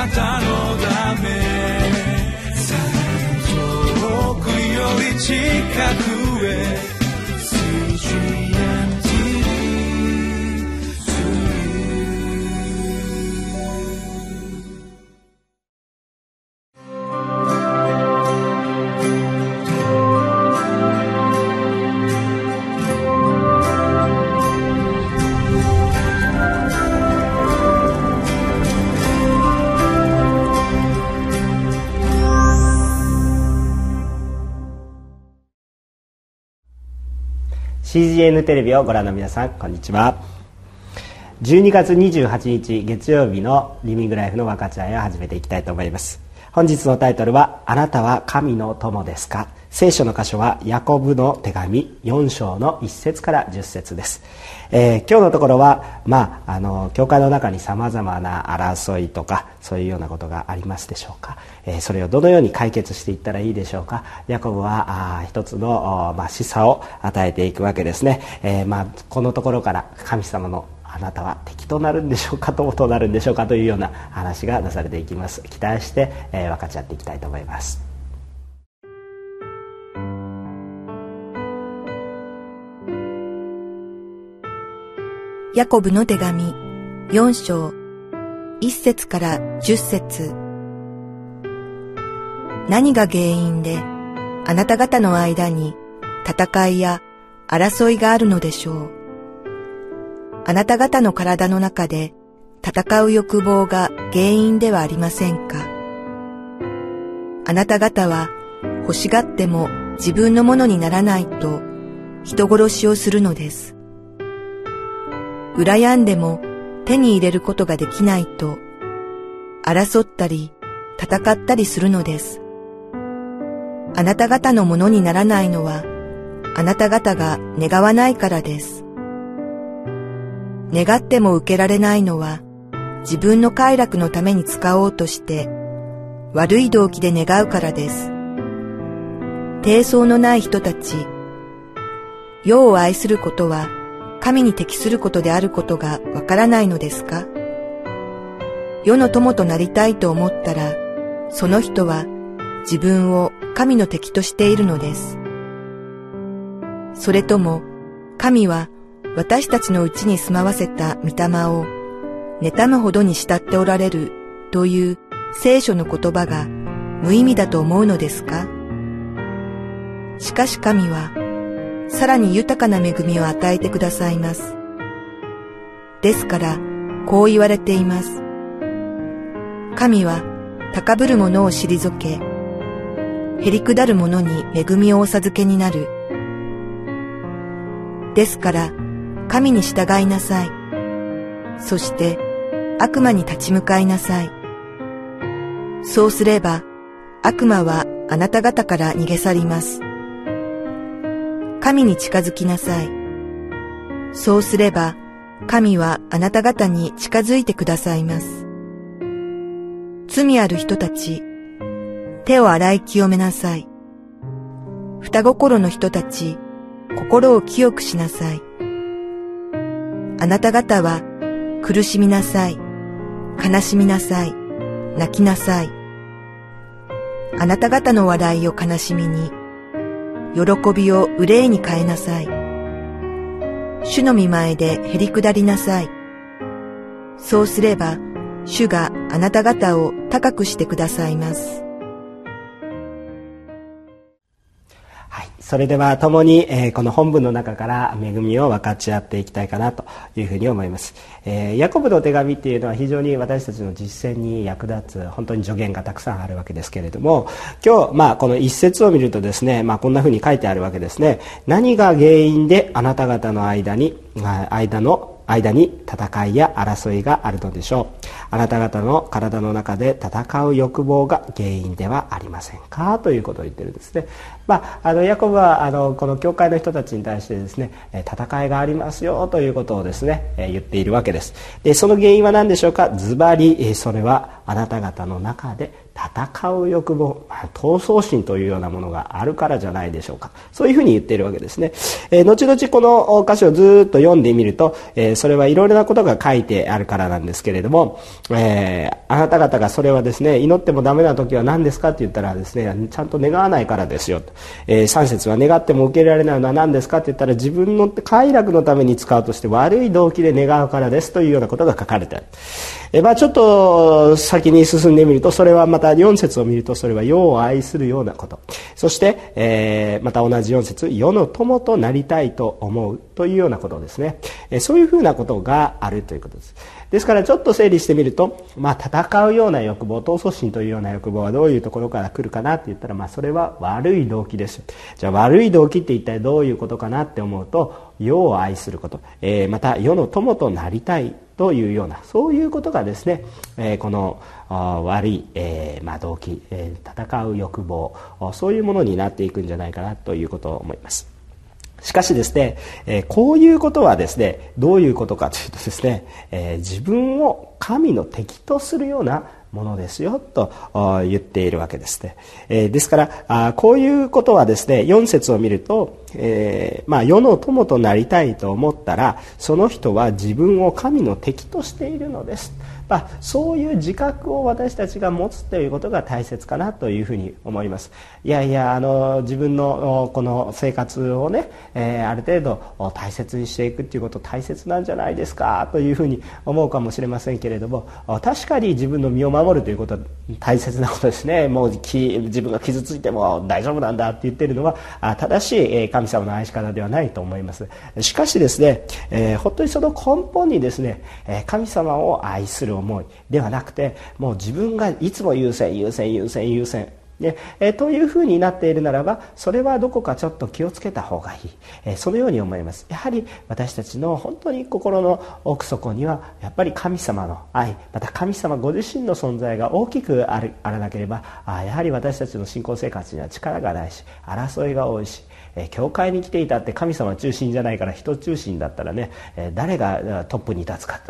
なたのため。遠くより近く。CGN テレビ」をご覧の皆さんこんにちは12月28日月曜日のリビングライフの分かち合いを始めていきたいと思います本日のタイトルは「あなたは神の友ですか?」聖書の箇所はヤコブの手紙4章の1節から10節です、えー、今日のところはまああの教会の中にさまざまな争いとかそういうようなことがありますでしょうか、えー、それをどのように解決していったらいいでしょうか。ヤコブはあ一つの、まあ、示唆を与えていくわけですね、えー、まあ、このところから神様のあなたは敵となるんでしょうか友となるんでしょうかというような話がなされていきます。期待して、え、分かち合っていきたいと思います。ヤコブの手紙4章1節から10節。何が原因であなた方の間に戦いや争いがあるのでしょう。あなた方の体の中で戦う欲望が原因ではありませんか。あなた方は欲しがっても自分のものにならないと人殺しをするのです。羨んでも手に入れることができないと、争ったり戦ったりするのです。あなた方のものにならないのは、あなた方が願わないからです。願っても受けられないのは、自分の快楽のために使おうとして、悪い動機で願うからです。低層のない人たち、世を愛することは、神に適することであることがわからないのですか？世の友となりたいと思ったら、その人は自分を神の敵としているのです。それとも、神は私たちのうちに住まわせた御霊を妬むほどに慕っておられるという聖書の言葉が無意味だと思うのですか？しかし神はさらに豊かな恵みを与えてくださいます。ですから、こう言われています。神は高ぶる者を退け、へりくだる者に恵みをお授けになる。ですから、神に従いなさい。そして、悪魔に立ち向かいなさい。そうすれば、悪魔はあなた方から逃げ去ります。神に近づきなさい。そうすれば、神はあなた方に近づいてくださいます。罪ある人たち、手を洗い清めなさい。双心の人たち、心を清くしなさい。あなた方は苦しみなさい。悲しみなさい。泣きなさい。あなた方の笑いを悲しみに、喜びを憂いに変えなさい。主の見前でへりくだりなさい。そうすれば、主があなた方を高くしてくださいます。それでは共に、えー、この本文の中から恵みを分かち合っていきたいかなというふうに思います、え、ヤコブの手紙っていうのは非常に私たちの実践に役立つ本当に助言がたくさんあるわけですけれども今日、まあ、この一節を見るとですね、まあ、こんなふうに書いてあるわけですね。何が原因であなた方の間に間の間に戦いや争いがあるのでしょう。あなた方の体の中で戦う欲望が原因ではありませんか？ということを言ってるんですね、まあ、あのヤコブはあのこの教会の人たちに対してですね戦いがありますよということをですね言っているわけです。でその原因は何でしょうか？ズバリそれはあなた方の中で戦う欲望、まあ、闘争心というようなものがあるからじゃないでしょうか。そういうふうに言っているわけですね、えー、後々この歌詞をずっと読んでみると、えー、それはいろいろなことが書いてあるからなんですけれども、えー、あなた方がそれはですね祈ってもダメな時は何ですかって言ったらですねちゃんと願わないからですよ。と、え、3節は願っても受けられないのは何ですかって言ったら自分の快楽のために使うとして悪い動機で願うからですというようなことが書かれてある、え、まあ、ちょっと先に進んでみるとそれはまた4節を見るとそれは世を愛するようなこと。そして、えー、また同じ4節世の友となりたいと思うというようなことですね、えそういうふうなことがあるということです。ですからちょっと整理してみると、まあ、戦うような欲望闘争心というような欲望はどういうところから来るかなって言ったら、まあ、それは悪い動機ですじゃあ悪い動機って一体どういうことかなって思うと世を愛すること、えー、また世の友となりたいというようなそういうことがですね、えー、この悪い、えーまあ、動機、えー、戦う欲望そういうものになっていくんじゃないかなということを思います。しかしですね、え、こういうことはですね、どういうことかというとですね、え、自分を神の敵とするようなものですよと言っているわけですね。え、ですからあこういうことはですね4節を見ると、えー、まあ、世の友となりたいと思ったらその人は自分を神の敵としているのです。まあ、そういう自覚を私たちが持つということが大切かなというふうに思いますいやいやあの自分のこの生活をね、えー、ある程度大切にしていくっていうこと大切なんじゃないですかというふうに思うかもしれませんけれども確かに自分の身を守るということは大切なことですねもう自分が傷ついても大丈夫なんだって言ってるのは正しい神様の愛し方ではないと思います。しかしですね、えー、本当にその根本にですね神様を愛する思いではなくてもう自分がいつも優先優先優先優先でえというふうになっているならばそれはどこかちょっと気をつけた方がいい、えそのように思います。やはり私たちの本当に心の奥底にはやっぱり神様の愛また神様ご自身の存在が大きくあるあらなければあやはり私たちの信仰生活には力がないし争いが多いしえ教会に来ていたって神様中心じゃないから人中心だったらね、え誰がトップに立つか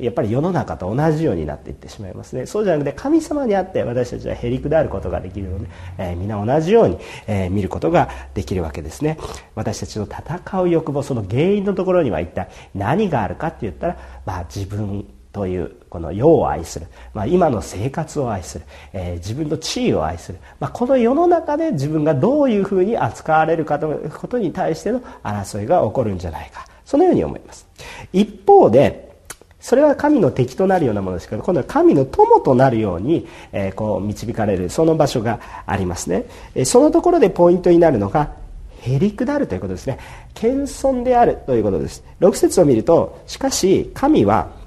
やっぱり世の中と同じようになっていってしまいますね。そうじゃなくて神様にあって私たちはへりくだることができるので、え皆同じように、え見ることができるわけですね。私たちの戦う欲望その原因のところには一体何があるかって言ったら、まあ、自分というこの世を愛する、まあ、今の生活を愛する、えー、自分の地位を愛する、まあ、この世の中で自分がどういうふうに扱われるかということに対しての争いが起こるんじゃないか。そのように思います。一方でそれは神の敵となるようなものですけど今度は神の友となるように、えー、こう導かれるその場所がありますね、え、そのところでポイントになるのがへりくだるということですね。謙遜であるということです。6節を見るとしかし神は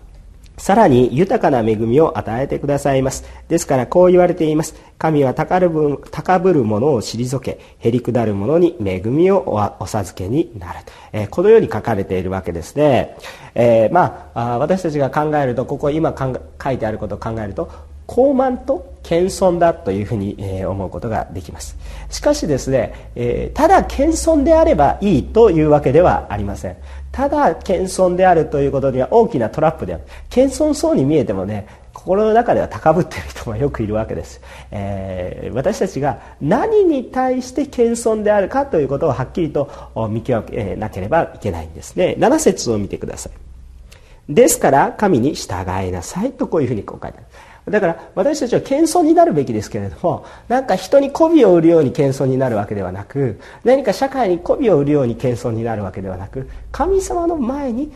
さらに豊かな恵みを与えてくださいます。ですからこう言われています。神は高ぶる者を退け、へりくだる者に恵みをお授けになる。えー、このように書かれているわけですね。えー、まあ私たちが考えると、ここ今書いてあることを考えると、高慢と謙遜だというふうに、思うことができますしかしですね、ただ謙遜であればいいというわけではありませんただ謙遜であるということには大きなトラップである。謙遜そうに見えてもね心の中では高ぶっている人がよくいるわけです、えー、私たちが何に対して謙遜であるかということをはっきりと見極めなければいけないんですね。7節を見てください。ですから神に従いなさいとこういうふうにこう書いてある。だから私たちは謙遜になるべきですけれどもなんか人に媚びを売るように謙遜になるわけではなく何か社会に媚びを売るように謙遜になるわけではなく神様の前に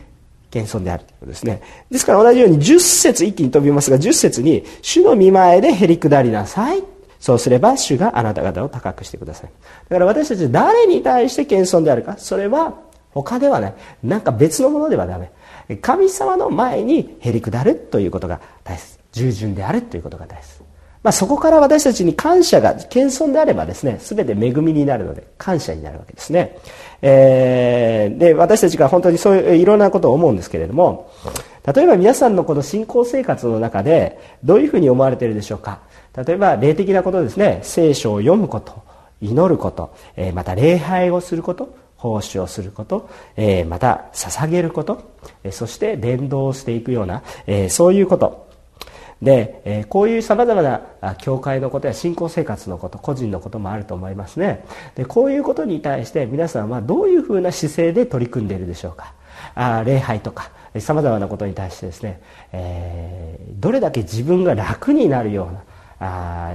謙遜であるということですね。ですから同じように10節一気に飛びますが10節に「主の見前でへりくだりなさい」そうすれば主があなた方を高くしてください。だから私たち誰に対して謙遜であるかそれは他ではない。なんか別のものではダメ。神様の前にへりくだるということが大切。従順であるということが大切、まあ、そこから私たちに感謝が謙遜であればですね全て恵みになるので感謝になるわけですね、えー、で私たちが本当にそういういろんなことを思うんですけれども例えば皆さんのこの信仰生活の中でどういうふうに思われているでしょうか。例えば霊的なことですね。聖書を読むこと祈ること、えー、また礼拝をすること奉仕をすること、えー、また捧げること、えー、そして伝道をしていくような、え、そういうこと。で、えー、こういうさまざまな教会のことや信仰生活のこと個人のこともあると思いますね。でこういうことに対して皆さんはどういうふうな姿勢で取り組んでいるでしょうか。あ礼拝とかさまざまなことに対してですね、えー、どれだけ自分が楽になるような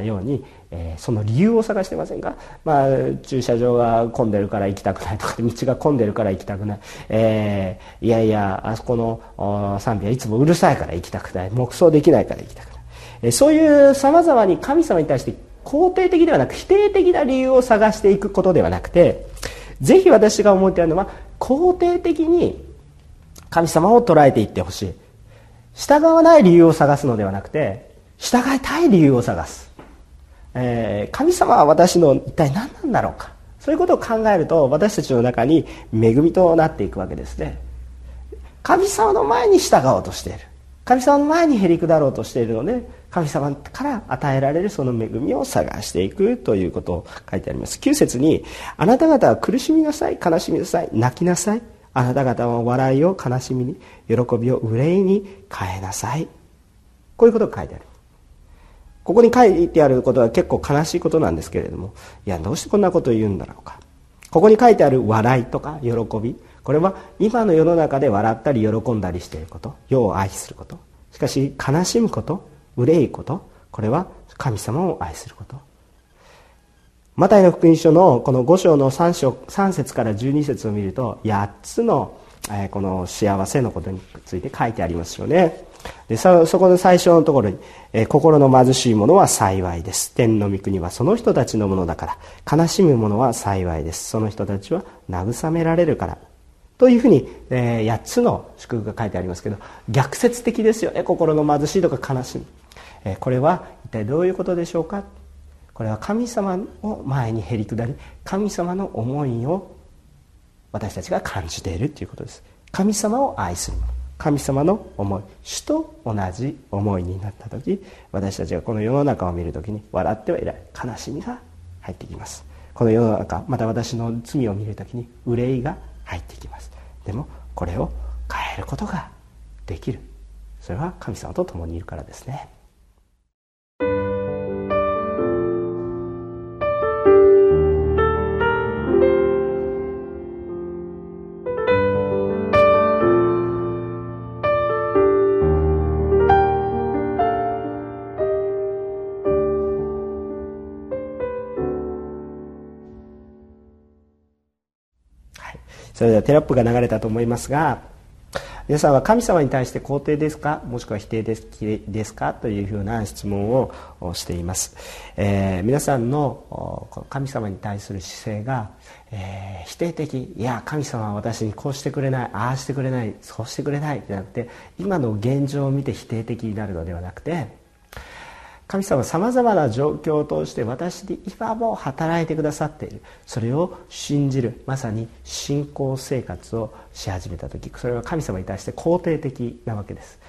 ように、えー、その理由を探してませんか、まあ、駐車場が混んでるから行きたくないとか 道が混んでるから行きたくない、えー、いやいやあそこの賛美はいつもうるさいから行きたくない。黙想できないから行きたくない、えー、そういうさまざまに神様に対して肯定的ではなく否定的な理由を探していくことではなくてぜひ私が思っているのは肯定的に神様を捉えていってほしい。従わない理由を探すのではなくて従いたい理由を探す、えー、神様は私の一体何なんだろうか。そういうことを考えると私たちの中に恵みとなっていくわけですね。神様の前に従おうとしている。神様の前にへりくだろうとしているので神様から与えられるその恵みを探していくということを書いてあります。9節にあなた方は苦しみなさい悲しみなさい泣きなさい。あなた方は笑いを悲しみに喜びを憂いに変えなさい。こういうことが書いてあるここに書いてあることは結構悲しいことなんですけれどもいやどうしてこんなことを言うんだろうか。ここに書いてある笑いとか喜び。これは今の世の中で笑ったり喜んだりしていること。世を愛すること。しかし悲しむこと憂いこと。これは神様を愛すること。マタイの福音書のこの5章の 3, 章3節から12節を見ると8つのこの幸せのことについて書いてありますよね。でそこの最初のところに、え心の貧しい者は幸いです。天の御国はその人たちのものだから。悲しむ者は幸いです。その人たちは慰められるから。というふうに、えー、8つの祝福が書いてありますけど逆説的ですよね。心の貧しいとか悲しむ、え、これは一体どういうことでしょうか？これは神様を前にへり下り神様の思いを私たちが感じているということです。神様を愛するもの神様の思い主と同じ思いになった時私たちがこの世の中を見る時に笑ってはいない悲しみが入ってきます。この世の中また私の罪を見る時に憂いが入ってきます。でもこれを変えることができる。それは神様と共にいるからですね。それではテロップが流れたと思いますが皆さんは神様に対して肯定ですか？もしくは否定ですか？というふうな質問をしています、えー、皆さんの神様に対する姿勢が、えー、否定的。いや神様は私にこうしてくれない。ああしてくれない。そうしてくれない。じゃなくて今の現状を見て否定的になるのではなくて神様はさまざまな状況を通して私に今も働いてくださっている。それを信じるまさに信仰生活をし始めた時。それは神様に対して肯定的なわけです。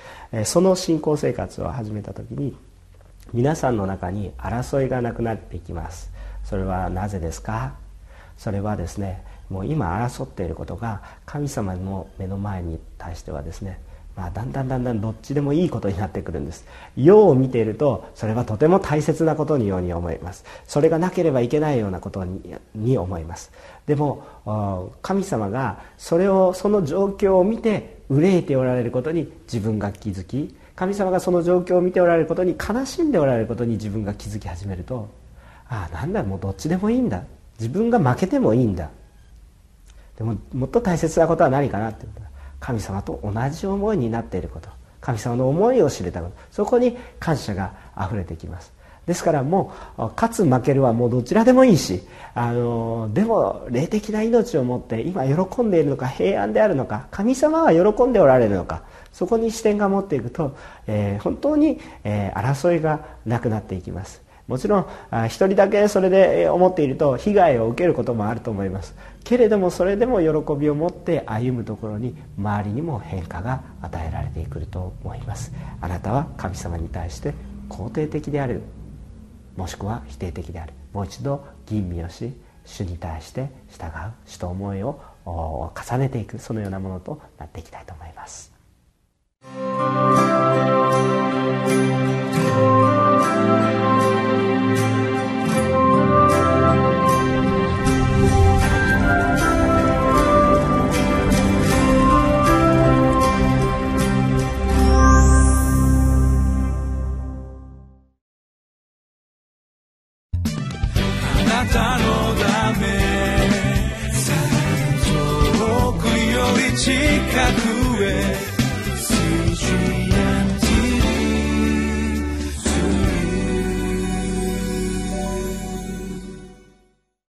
その信仰生活を始めた時に皆さんの中に争いがなくなっていきます。それはなぜですか？それはですねもう今争っていることが神様の目の前に対してはですねまあ、だんだんだんだんどっちでもいいことになってくるんです。世を見ているとそれはとても大切なことのように思います。それがなければいけないようなことに思います。でも神様がそれをその状況を見て憂いておられることに自分が気づき神様がその状況を見ておられることに悲しんでおられることに自分が気づき始めるとああなんだもうどっちでもいいんだ。自分が負けてもいいんだ。でももっと大切なことは何かなって。神様と同じ思いになっていること。神様の思いを知れたこと。そこに感謝があふれてきます。ですからもう勝つ負けるはもうどちらでもいいしあのでも霊的な命を持って今喜んでいるのか平安であるのか神様は喜んでおられるのかそこに視点が持っていくと、えー、本当に、えー、争いがなくなっていきます。もちろん一人だけそれで思っていると被害を受けることもあると思います。けれどもそれでも喜びを持って歩むところに周りにも変化が与えられてくると思います。あなたは神様に対して肯定的である。もしくは否定的である。もう一度吟味をし主に対して従う主と思いを重ねていくそのようなものとなっていきたいと思います。